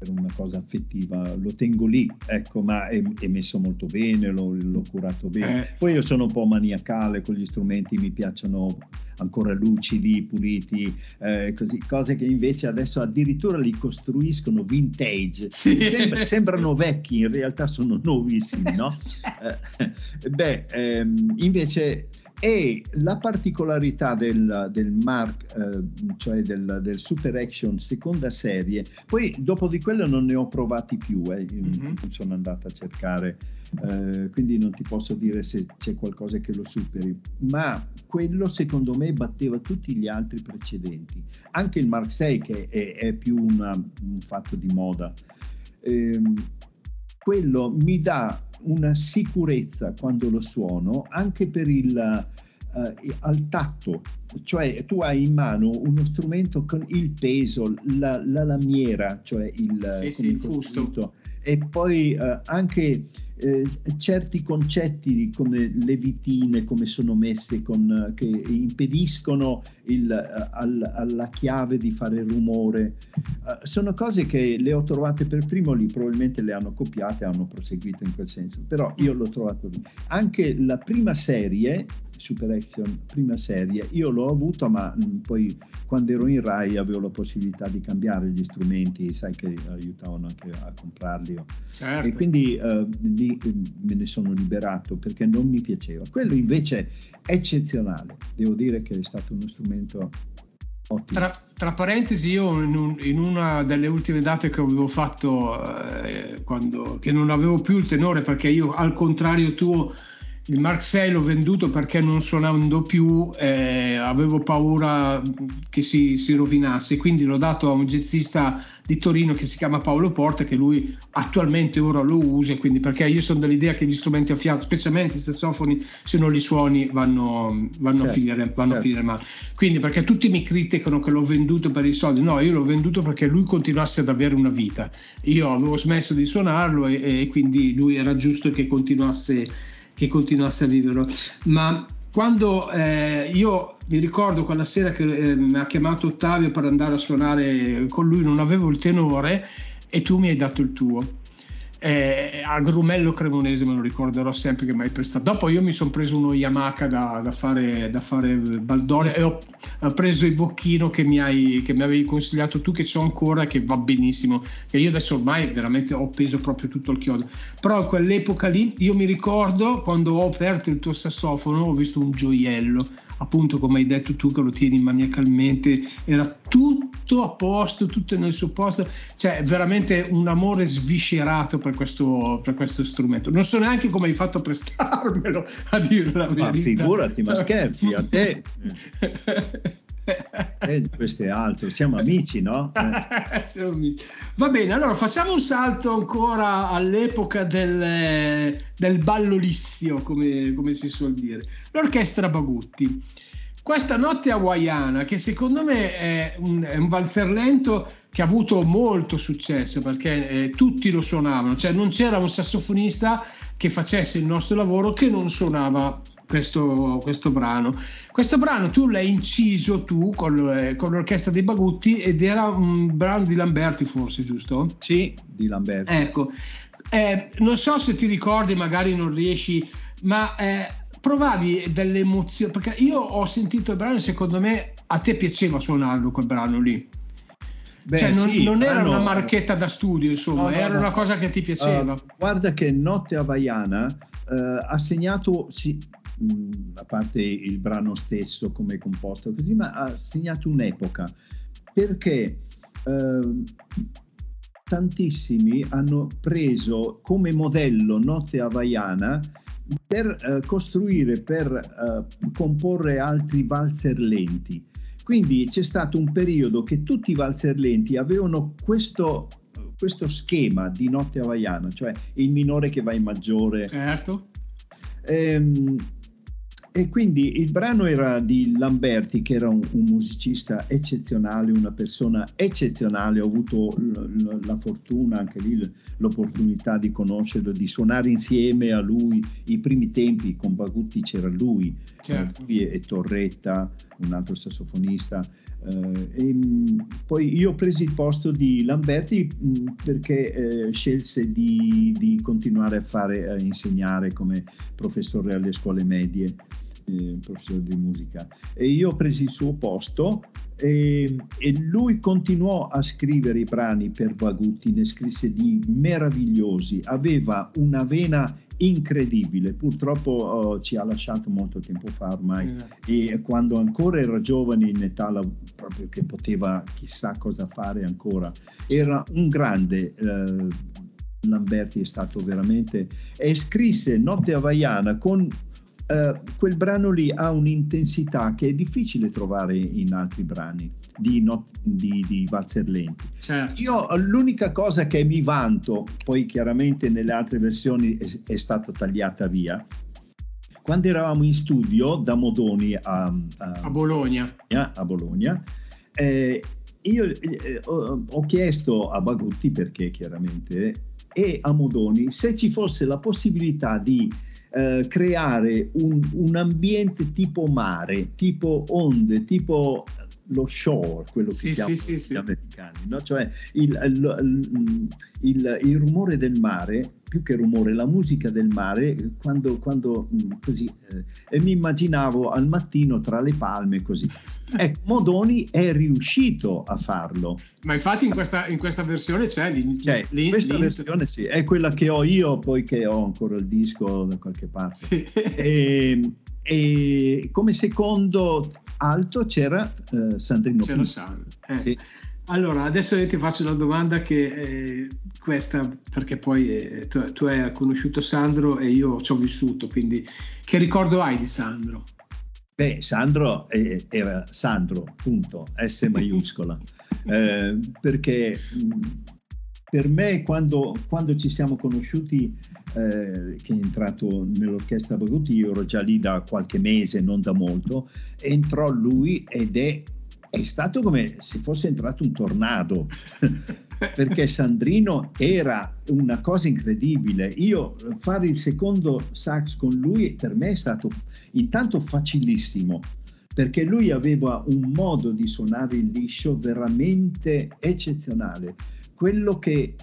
per, una cosa affettiva, lo tengo lì, ecco, ma è, è messo molto bene, l'ho, l'ho curato bene. Eh. Poi io sono un po' maniacale con gli strumenti, mi piacciono ancora lucidi, puliti, eh, così, cose che invece adesso addirittura li costruiscono vintage, sì. Sembra, sembrano vecchi, in realtà sono nuovissimi, no? eh, beh, ehm, invece e la particolarità del, del Mark, eh, cioè del, del, Super Action seconda serie, poi dopo di quello non ne ho provati più, eh, mm-hmm. sono andato a cercare, eh, quindi non ti posso dire se c'è qualcosa che lo superi, ma quello secondo me batteva tutti gli altri precedenti, anche il Mark 6 che è, è più una, un fatto di moda. Ehm, quello mi dà una sicurezza quando lo suono anche per il uh, al tatto, cioè tu hai in mano uno strumento con il peso, la, la lamiera, cioè il, sì, sì, il fusto e poi uh, anche eh, certi concetti come le vitine, come sono messe, con, che impediscono il, uh, al, alla chiave di fare rumore, uh, sono cose che le ho trovate per primo lì, probabilmente le hanno copiate, hanno proseguito in quel senso, però io l'ho trovato lì. Anche la prima serie Super Action prima serie, io l'ho avuto ma mm, poi quando ero in Rai avevo la possibilità di cambiare gli strumenti, sai che aiutavano anche a comprarli certo. e quindi uh, lì mm, me ne sono liberato perché non mi piaceva. Quello invece è eccezionale, devo dire che è stato uno strumento Ottimo. Tra, tra, parentesi, io in, un, in, una delle ultime date che avevo fatto, eh, quando, che non avevo più il tenore, perché io al contrario tuo il Mark 6 l'ho venduto perché non suonando più eh, avevo paura che si, si, rovinasse. Quindi l'ho dato a un jazzista di Torino che si chiama Paolo Porta che lui attualmente ora lo usa quindi perché io sono dell'idea che gli strumenti a fiato specialmente i sassofoni se non li suoni vanno, vanno, certo, a, finire, vanno certo. a finire male. Quindi perché tutti mi criticano che l'ho venduto per i soldi. No io l'ho venduto perché lui continuasse ad avere una vita. Io avevo smesso di suonarlo e, e quindi lui era giusto che continuasse che continuasse a viverlo. Ma quando eh, io mi ricordo quella sera che eh, mi ha chiamato Ottavio per andare a suonare con lui, non avevo il tenore e tu mi hai dato il tuo eh, a Grumello Cremonese me lo ricorderò sempre che mi hai prestato. Dopo io mi sono preso uno Yamaha da, da, fare, da fare Baldoria e ho, ho, preso il bocchino che mi, hai, che mi avevi consigliato tu, che c'ho ancora e che va benissimo. Che io adesso ormai veramente ho peso proprio tutto il chiodo. Però quell'epoca lì io mi ricordo quando ho aperto il tuo sassofono, ho visto un gioiello, appunto come hai detto tu che lo tieni maniacalmente, era tutto a posto, tutto nel suo posto, cioè veramente un amore sviscerato per questo, per questo strumento. Non so neanche come hai fatto a prestarmelo, a dire la verità. Ma figurati, ma scherzi, a te. Eh, questo è altro, siamo amici, no? Eh. Va bene, allora facciamo un salto ancora all'epoca del, del ballo lissio, come, come si suol dire. L'orchestra Bagutti questa notte hawaiana che secondo me è un, è un valferlento che ha avuto molto successo perché eh, tutti lo suonavano, cioè non c'era un sassofonista che facesse il nostro lavoro che non suonava questo, questo brano. Questo brano tu l'hai inciso tu con, eh, con, l'orchestra dei Bagutti ed era un brano di Lamberti forse, giusto? Sì, di Lamberti. Ecco, eh, non so se ti ricordi, magari non riesci, ma... Eh, provavi delle emozioni, perché io ho sentito il brano e secondo me a te piaceva suonarlo quel brano lì. Beh, cioè, non, sì, non era una marchetta da studio, insomma, no, no, era una cosa che ti piaceva. Uh, guarda che Notte Havaiana uh, ha segnato, sì, mh, mm, a parte il brano stesso come composto, così, ma ha segnato un'epoca perché uh, tantissimi hanno preso come modello Notte Havaiana per uh, costruire, per comporre altri valzer lenti. Quindi c'è stato un periodo che tutti i valzer lenti avevano questo, questo schema di notte havaiana, cioè il minore che va in maggiore. Certo. Ehm, e quindi il brano era di Lamberti, che era un, un musicista eccezionale, una persona eccezionale. Ho avuto l- l- la fortuna, anche lì l'opportunità di conoscerlo, di suonare insieme a lui. I primi tempi con Bagutti c'era lui, certo. lui e, e Torretta, un altro sassofonista. Uh, e, mm, poi io ho preso il posto di Lamberti mh, mm, perché eh, scelse di, di, continuare a fare, a insegnare come professore alle scuole medie eh, professore di musica, e io ho preso il suo posto e, e, lui continuò a scrivere i brani per Bagutti, ne scrisse di meravigliosi, aveva una vena incredibile, purtroppo oh, ci ha lasciato molto tempo fa ormai. Mm. e quando ancora era giovane in età proprio che poteva chissà cosa fare ancora, era un grande... Eh, Lamberti è stato veramente e scrisse Notte Havaiana con Uh, quel brano lì ha un'intensità che è difficile trovare in altri brani di, no, di, di Valzer Lenti. Certo. Io l'unica cosa che mi vanto, poi chiaramente nelle altre versioni è, è stata tagliata via, quando eravamo in studio da Modoni a, a, a Bologna, a Bologna eh, io eh, ho, ho, chiesto a Bagutti perché chiaramente e a Modoni se ci fosse la possibilità di eh, creare un, un, ambiente tipo mare, tipo onde, tipo lo shore, quello che sì, chiamano sì, sì, gli americani, no? cioè il, il, il, il, rumore del mare, più che rumore, la musica del mare, quando, quando mm, così, eh, e mi immaginavo al mattino tra le palme così. Ecco, Modoni è riuscito a farlo. Ma infatti in questa, in questa versione c'è l'inizio. Cioè, in questa versione sì, è quella che ho io, poiché ho ancora il disco da qualche parte. E, e come secondo alto c'era eh, Sandrino c'era Sandro. Eh. Sì. Allora, adesso io ti faccio una domanda che è questa, perché poi eh, tu, tu, hai conosciuto Sandro e io ci ho vissuto, quindi che ricordo hai di Sandro? Beh, Sandro eh, era Sandro, punto, S maiuscola, eh, perché per me quando, quando, ci siamo conosciuti, eh, che è entrato nell'orchestra Bagutti, io ero già lì da qualche mese, non da molto, entrò lui ed è, è stato come se fosse entrato un tornado, perché Sandrino era una cosa incredibile. Io fare il secondo sax con lui per me è stato intanto facilissimo perché lui aveva un modo di suonare il liscio veramente eccezionale quello che,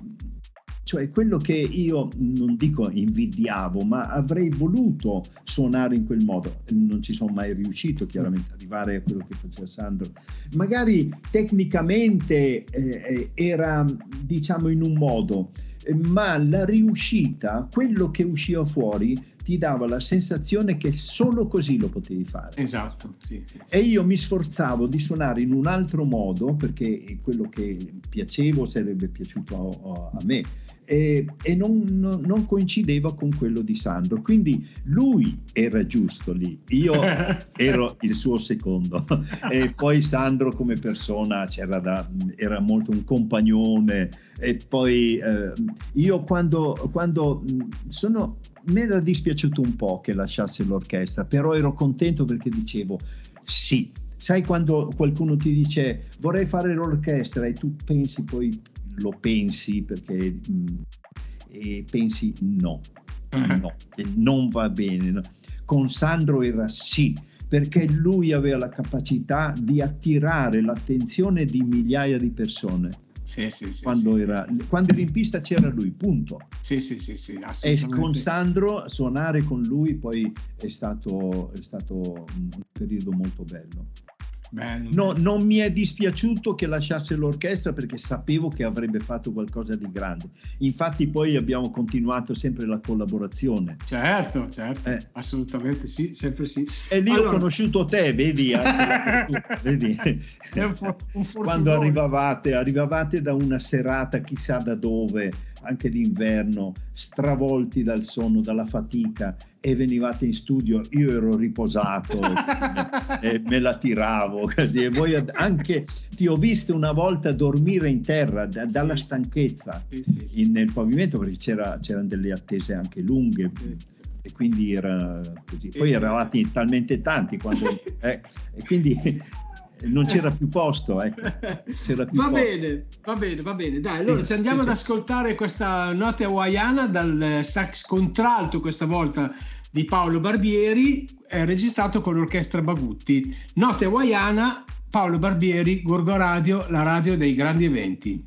cioè quello che io non dico invidiavo, ma avrei voluto suonare in quel modo. Non ci sono mai riuscito chiaramente ad arrivare a quello che faceva Sandro. Magari tecnicamente eh, era diciamo in un modo, ma la riuscita, quello che usciva fuori, ti dava la sensazione che solo così lo potevi fare. Esatto, sì, sì, sì. E io mi sforzavo di suonare in un altro modo perché quello che piacevo sarebbe piaciuto a, a me e, e non, non, non, coincideva con quello di Sandro. Quindi lui era giusto lì, io ero il suo secondo e poi Sandro come persona da, era molto un compagnone e poi eh, io quando, quando sono mi era dispiaciuto un po' che lasciasse l'orchestra, però ero contento perché dicevo sì. Sai quando qualcuno ti dice vorrei fare l'orchestra e tu pensi poi lo pensi perché mh, mm, e pensi no, uh-huh. no, non va bene. No. Con Sandro era sì, perché lui aveva la capacità di attirare l'attenzione di migliaia di persone sì, sì, sì, quando, Era, quando, ero in pista c'era lui, punto. Sì, sì, sì, sì E con Sandro suonare con lui poi è stato, è stato un periodo molto bello. No, non mi è dispiaciuto che lasciasse l'orchestra perché sapevo che avrebbe fatto qualcosa di grande. Infatti poi abbiamo continuato sempre la collaborazione. Certo, certo, eh. assolutamente sì, sempre sì. E lì allora... ho conosciuto te, vedi? vedi? Un for- un Quando arrivavate, arrivavate da una serata chissà da dove anche d'inverno, stravolti dal sonno, dalla fatica e venivate in studio, io ero riposato e, me la tiravo. E voi anche ti ho visto una volta dormire in terra da, dalla stanchezza sì, sì, sì, in, nel pavimento perché c'era, c'erano delle attese anche lunghe. E quindi era così. Poi eravate talmente tanti quando, eh, e quindi non c'era più posto. Ecco. C'era più va posto. bene, va bene, va bene. Dai, allora ci andiamo ad ascoltare questa notte hawaiana dal sax contralto questa volta di Paolo Barbieri, è registrato con l'orchestra Bagutti. Notte hawaiana, Paolo Barbieri, Gorgo Radio, la radio dei grandi eventi.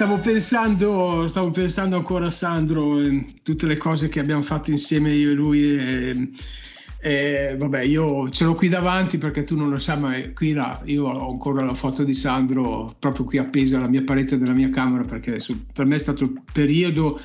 Stavo pensando, stavo pensando ancora a Sandro, eh, tutte le cose che abbiamo fatto insieme io e lui. E, e, vabbè, io ce l'ho qui davanti perché tu non lo sai, ma qui là, io ho ancora la foto di Sandro proprio qui appesa alla mia parete della mia camera perché per me è stato il periodo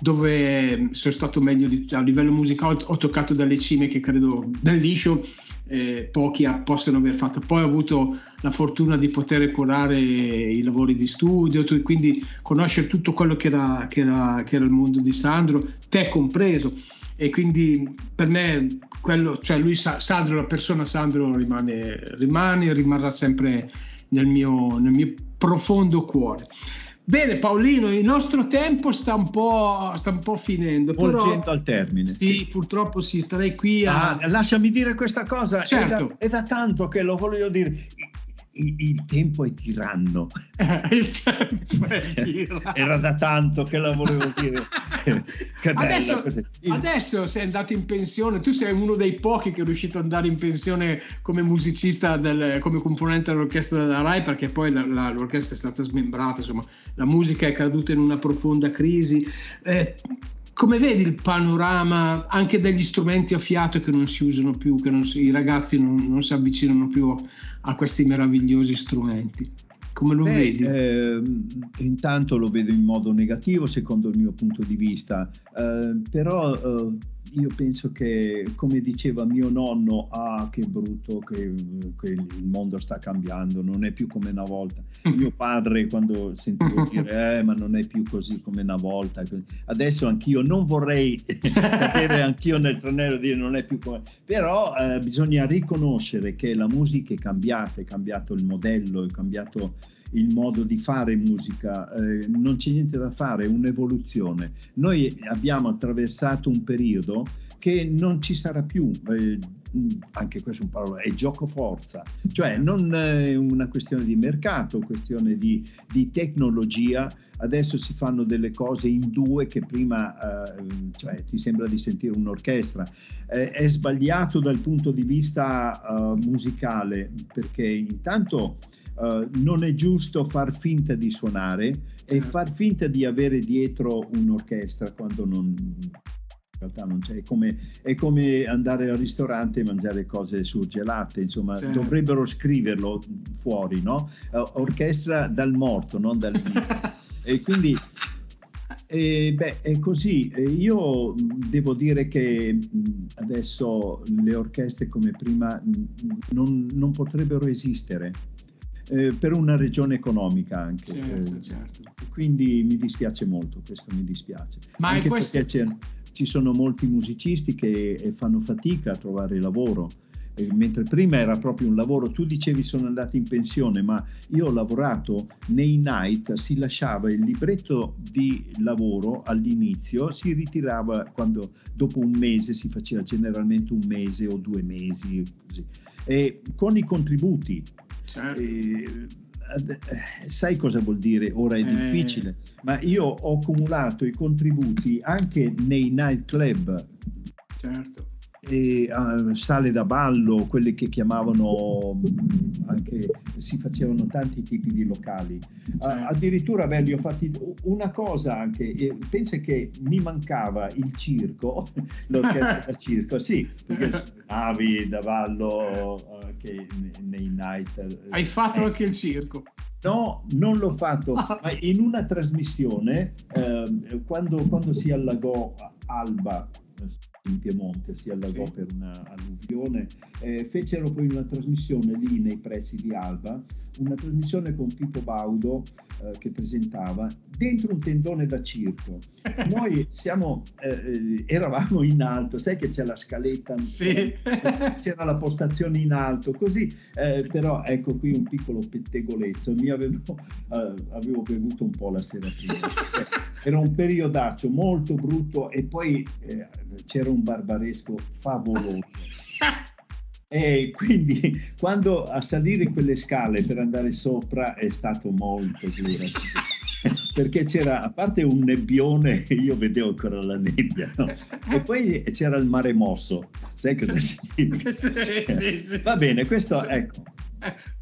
dove sono stato meglio di, a livello musicale, ho toccato dalle cime che credo del liscio eh, pochi possono aver fatto. Poi ho avuto la fortuna di poter curare i lavori di studio, quindi conoscere tutto quello che era, che era, che era il mondo di Sandro, te compreso. E quindi per me quello, cioè lui, Sandro, la persona Sandro rimane, rimane rimarrà sempre nel mio, nel mio profondo cuore. Bene Paolino, il nostro tempo sta un po', sta un po finendo. Volgendo al termine. Sì, purtroppo sì, starei qui a... Ah, lasciami dire questa cosa, certo. è, da, è da tanto che lo voglio dire il, il, tempo è tiranno. il tempo è tiranno. Era da tanto che la volevo dire. adesso, adesso, sei andato in pensione, tu sei uno dei pochi che è riuscito ad andare in pensione come musicista, del, come componente dell'orchestra della RAI, perché poi la, la, l'orchestra è stata smembrata, insomma, la musica è caduta in una profonda crisi. Eh, come vedi il panorama anche degli strumenti a fiato che non si usano più, che si, i ragazzi non, non, si avvicinano più a questi meravigliosi strumenti? Come lo Beh, vedi? Eh, intanto lo vedo in modo negativo secondo il mio punto di vista, eh, però eh, io penso che, come diceva mio nonno, ah che brutto che, che, il mondo sta cambiando, non è più come una volta. Mm. Mio padre quando sentivo dire, eh, ma non è più così come una volta. Adesso anch'io non vorrei cadere anch'io nel tranello e dire non è più come... Però eh, bisogna riconoscere che la musica è cambiata, è cambiato il modello, è cambiato il modo di fare musica, eh, non c'è niente da fare, è un'evoluzione. Noi abbiamo attraversato un periodo che non ci sarà più. Eh, anche questo è un parola, è gioco forza, cioè non è una questione di mercato, questione di, di tecnologia. Adesso si fanno delle cose in due che prima eh, cioè, ti sembra di sentire un'orchestra. Eh, è sbagliato dal punto di vista uh, musicale perché intanto Uh, non è giusto far finta di suonare e certo. far finta di avere dietro un'orchestra quando non, in realtà non c'è. È come, è come, andare al ristorante e mangiare cose surgelate, insomma, certo. dovrebbero scriverlo fuori, no? Uh, orchestra dal morto, non dal vivo. e quindi e beh, è così. Io devo dire che adesso le orchestre come prima non, non potrebbero esistere eh, per una regione economica anche. Certo, eh, certo. Quindi mi dispiace molto, questo mi dispiace. Ma anche questo... perché ci sono molti musicisti che eh, fanno fatica a trovare lavoro. Eh, mentre prima era proprio un lavoro, tu dicevi sono andato in pensione, ma io ho lavorato nei night, si lasciava il libretto di lavoro all'inizio, si ritirava quando dopo un mese si faceva generalmente un mese o due mesi, così. E con i contributi Certo. E, sai cosa vuol dire? Ora è eh. difficile, ma io ho accumulato i contributi anche nei nightclub. Certo e, uh, sale da ballo, quelle che chiamavano anche, si facevano tanti tipi di locali. Uh, addirittura, beh, li ho fatti una cosa anche, eh, pensa che mi mancava il circo, l'orchestra da circo, sì, perché navi da ballo uh, che nei night. Hai fatto eh, anche il circo? No, non l'ho fatto, ma in una trasmissione, eh, quando, quando si allagò Alba, in Piemonte, si allagò sì. per un'alluvione, eh, fecero poi una trasmissione lì nei pressi di Alba, una trasmissione con Pippo Baudo eh, che presentava dentro un tendone da circo. Noi siamo, eh, eh eravamo in alto, sai che c'è la scaletta, sì. c'era la postazione in alto, così, eh, però ecco qui un piccolo pettegolezzo, mi avevo, eh, avevo bevuto un po' la sera prima. Era un periodaccio molto brutto e poi c'era un barbaresco favoloso. E quindi quando a salire quelle scale per andare sopra è stato molto duro. Perché c'era, a parte un nebbione, io vedevo ancora la nebbia, no? e poi c'era il mare mosso, sai cosa significa? sì, sì, sì. Va bene, questo ecco.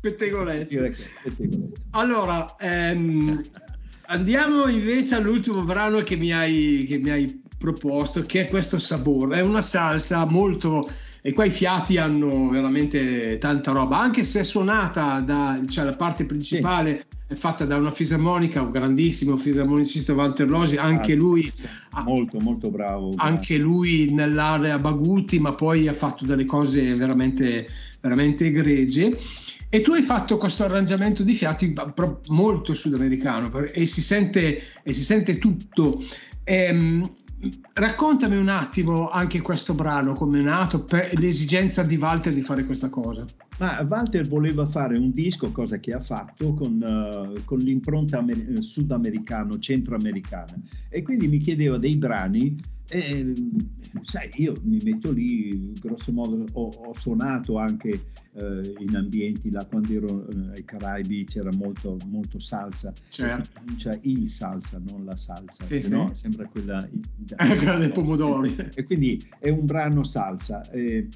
Pettegolezzo. Allora, ehm, Andiamo invece all'ultimo brano che mi hai, che mi hai proposto, che è questo Sabor. È una salsa molto e qua i fiati hanno veramente tanta roba, anche se è suonata da, cioè la parte principale sì. è fatta da una fisarmonica, un grandissimo fisarmonicista Walter anche ah, lui molto molto bravo. Anche lui nell'area Baguti, ma poi ha fatto delle cose veramente veramente egregie. E tu hai fatto questo arrangiamento di fiati molto sudamericano e si sente, e si sente tutto. Ehm, raccontami un attimo anche questo brano, come è nato, per l'esigenza di Walter di fare questa cosa. Ma Walter voleva fare un disco, cosa che ha fatto, con, uh, con l'impronta amer- sudamericano, centroamericana. E quindi mi chiedeva dei brani e, sai, io mi metto lì, grosso modo ho, ho suonato anche eh, in ambienti là quando ero eh, ai Caraibi c'era molto, molto salsa, certo. si pronuncia il salsa, non la salsa, sì, no? Sì. Sembra quella, quella dei pomodori. E quindi è un brano salsa, eh,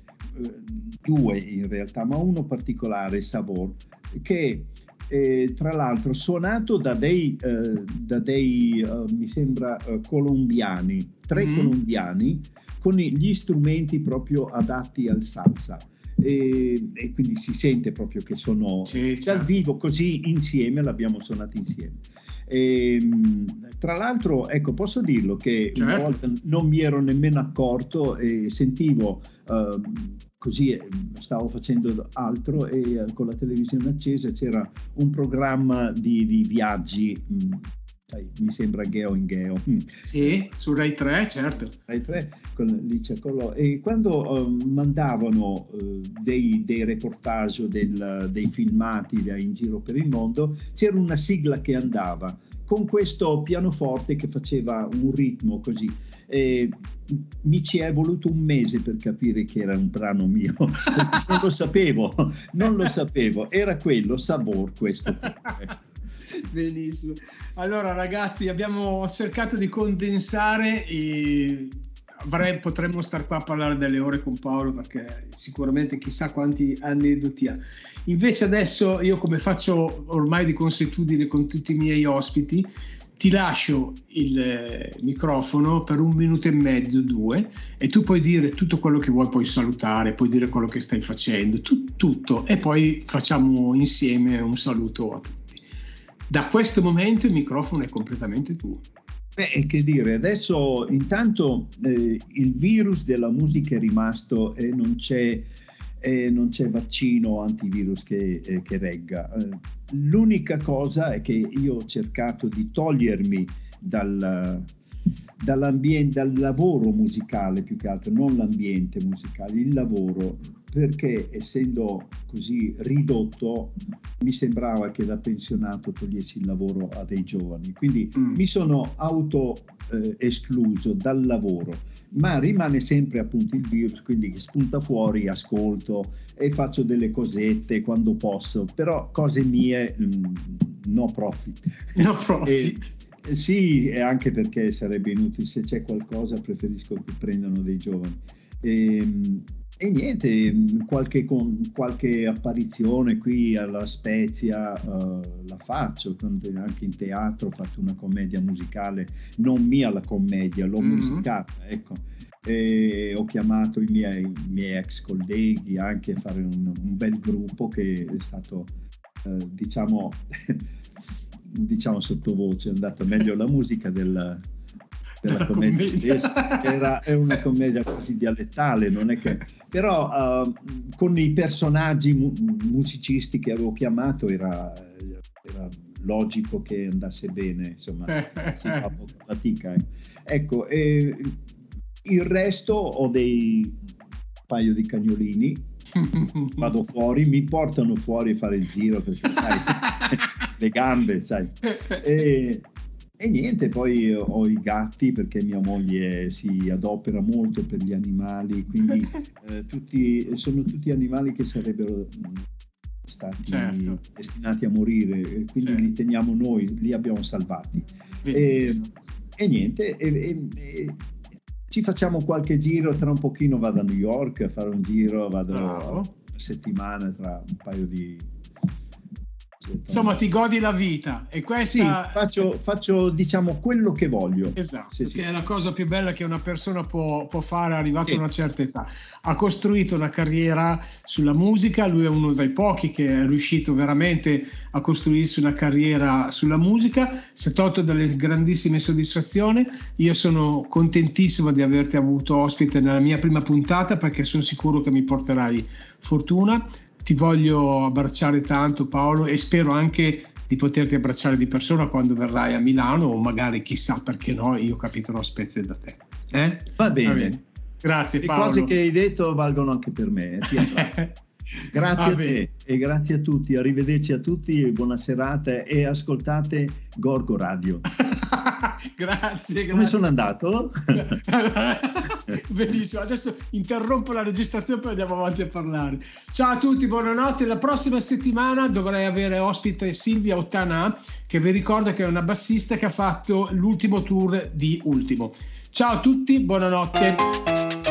due in realtà, ma uno particolare, Sabor, che eh, tra l'altro suonato da dei, eh, da dei uh, mi sembra, uh, colombiani, tre mm. colombiani, con gli strumenti proprio adatti al salsa. E, e quindi si sente proprio che sono sì, dal certo. vivo così insieme, l'abbiamo suonato insieme. E, ehm, tra l'altro, ecco, posso dirlo che certo. una volta non mi ero nemmeno accorto e sentivo così eh, stavo facendo altro e eh, con la televisione accesa c'era un programma di, di viaggi mm, sai, mi sembra Geo in Geo. Mm. Sì, su Rai 3, certo. Rai 3, con Licia Collò. E quando uh, mandavano uh, dei, dei, reportage, del, dei filmati da in giro per il mondo, c'era una sigla che andava con questo pianoforte che faceva un ritmo così. E mi ci è voluto un mese per capire che era un brano mio, non lo sapevo, non lo sapevo, era quello, Sabor questo. Benissimo. Allora ragazzi, abbiamo cercato di condensare e avrei, potremmo stare qua a parlare delle ore con Paolo perché sicuramente chissà quanti aneddoti ha. Invece adesso io come faccio ormai di consuetudine con tutti i miei ospiti, ti lascio il eh, microfono per un minuto e mezzo, due, e tu puoi dire tutto quello che vuoi, puoi salutare, puoi dire quello che stai facendo, tu, tutto, e poi facciamo insieme un saluto a tutti. Da questo momento il microfono è completamente tuo. Beh, che dire, adesso intanto eh, il virus della musica è rimasto e non c'è, eh, non c'è vaccino antivirus che, eh, che regga. Eh, l'unica cosa è che io ho cercato di togliermi dal, dall'ambiente, dal lavoro musicale più che altro, non l'ambiente musicale, il lavoro perché essendo così ridotto mi sembrava che da pensionato togliessi il lavoro a dei giovani, quindi mm. mi sono auto eh, escluso dal lavoro, ma rimane sempre appunto il virus, quindi che spunta fuori, ascolto e faccio delle cosette quando posso, però cose mie mm, no profit. No profit. e, sì, anche perché sarebbe inutile, se c'è qualcosa preferisco che prendano dei giovani. E, ehm, e niente, qualche, qualche, apparizione qui alla Spezia uh, la faccio, anche in teatro ho fatto una commedia musicale, non mia la commedia, l'ho mm-hmm. musicata, ecco. E ho chiamato i miei, i miei, ex colleghi anche a fare un, un bel gruppo che è stato, uh, diciamo, diciamo sottovoce, è andata meglio la musica del, della commedia, commedia. stessa, era, è una commedia quasi dialettale, non è che... però uh, con i personaggi mu- musicisti che avevo chiamato era, era, logico che andasse bene, insomma, si fa poca fatica. Eh. Ecco, e il resto ho dei paio di cagnolini, vado fuori, mi portano fuori a fare il giro perché sai, le gambe, sai. E, e niente, poi ho i gatti perché mia moglie si adopera molto per gli animali, quindi eh, tutti, sono tutti animali che sarebbero mm, stati certo. destinati a morire, quindi certo. li teniamo noi, li abbiamo salvati. E, e, niente, e, e, ci facciamo qualche giro, tra un pochino vado a New York a fare un giro, vado Bravo. una settimana tra un paio di Insomma, ti godi la vita e questa... Sì, faccio, faccio diciamo quello che voglio. Esatto, sì, sì. è la cosa più bella che una persona può, può fare arrivato sì. a una certa età. Ha costruito una carriera sulla musica, lui è uno dei pochi che è riuscito veramente a costruirsi una carriera sulla musica, si è tolto delle grandissime soddisfazioni. Io sono contentissimo di averti avuto ospite nella mia prima puntata perché sono sicuro che mi porterai fortuna ti voglio abbracciare tanto Paolo e spero anche di poterti abbracciare di persona quando verrai a Milano o magari chissà perché no, io capiterò spezie da te. Eh? Va, bene. Va bene. Grazie Le Paolo. Le cose che hai detto valgono anche per me. Grazie a te e grazie a tutti, arrivederci a tutti, buona serata e ascoltate Gorgo Radio. grazie, Come sono andato? Benissimo, adesso interrompo la registrazione e poi andiamo avanti a parlare. Ciao a tutti, buonanotte. La prossima settimana dovrei avere ospite Silvia Ottana, che vi ricordo che è una bassista che ha fatto l'ultimo tour di Ultimo. Ciao a tutti, buonanotte.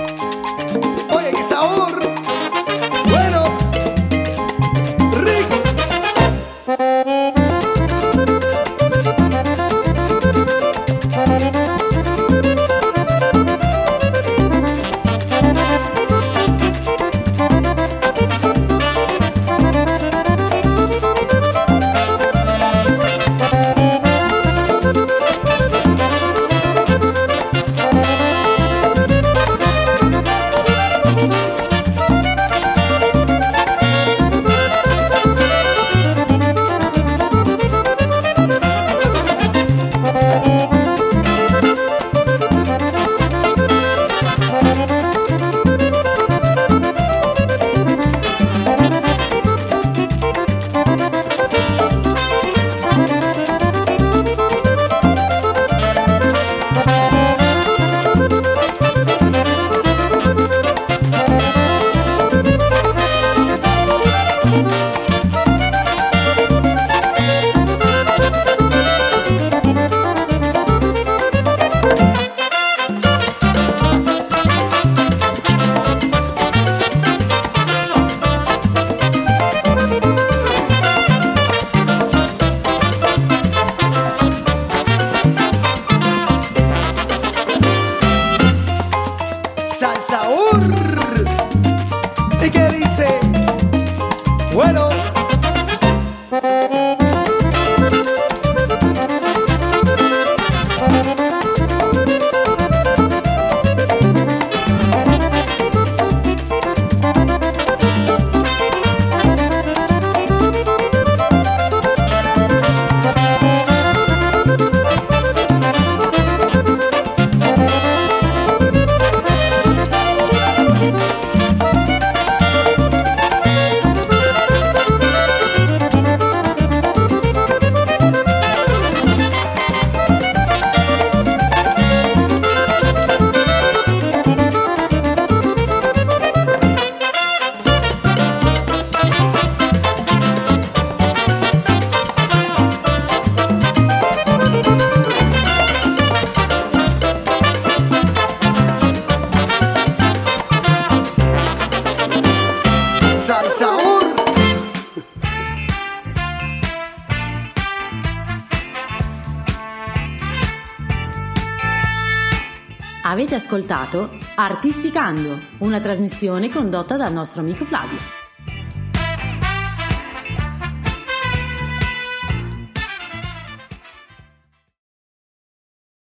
Ascoltato Artisticando, una trasmissione condotta dal nostro amico Flavio.